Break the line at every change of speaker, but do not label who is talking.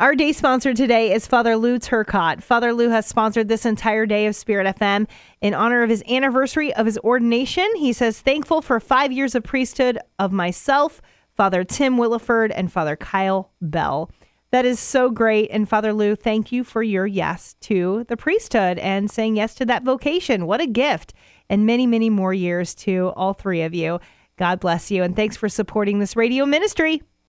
Our day sponsor today is Father Lou Turcotte. Father Lou has sponsored this entire day of Spirit FM in honor of his anniversary of his ordination. He says, thankful for five years of priesthood of myself, Father Tim Williford, and Father Kyle Bell. That is so great. And Father Lou, thank you for your yes to the priesthood and saying yes to that vocation. What a gift. And many, many more years to all three of you. God bless you. And thanks for supporting this radio ministry.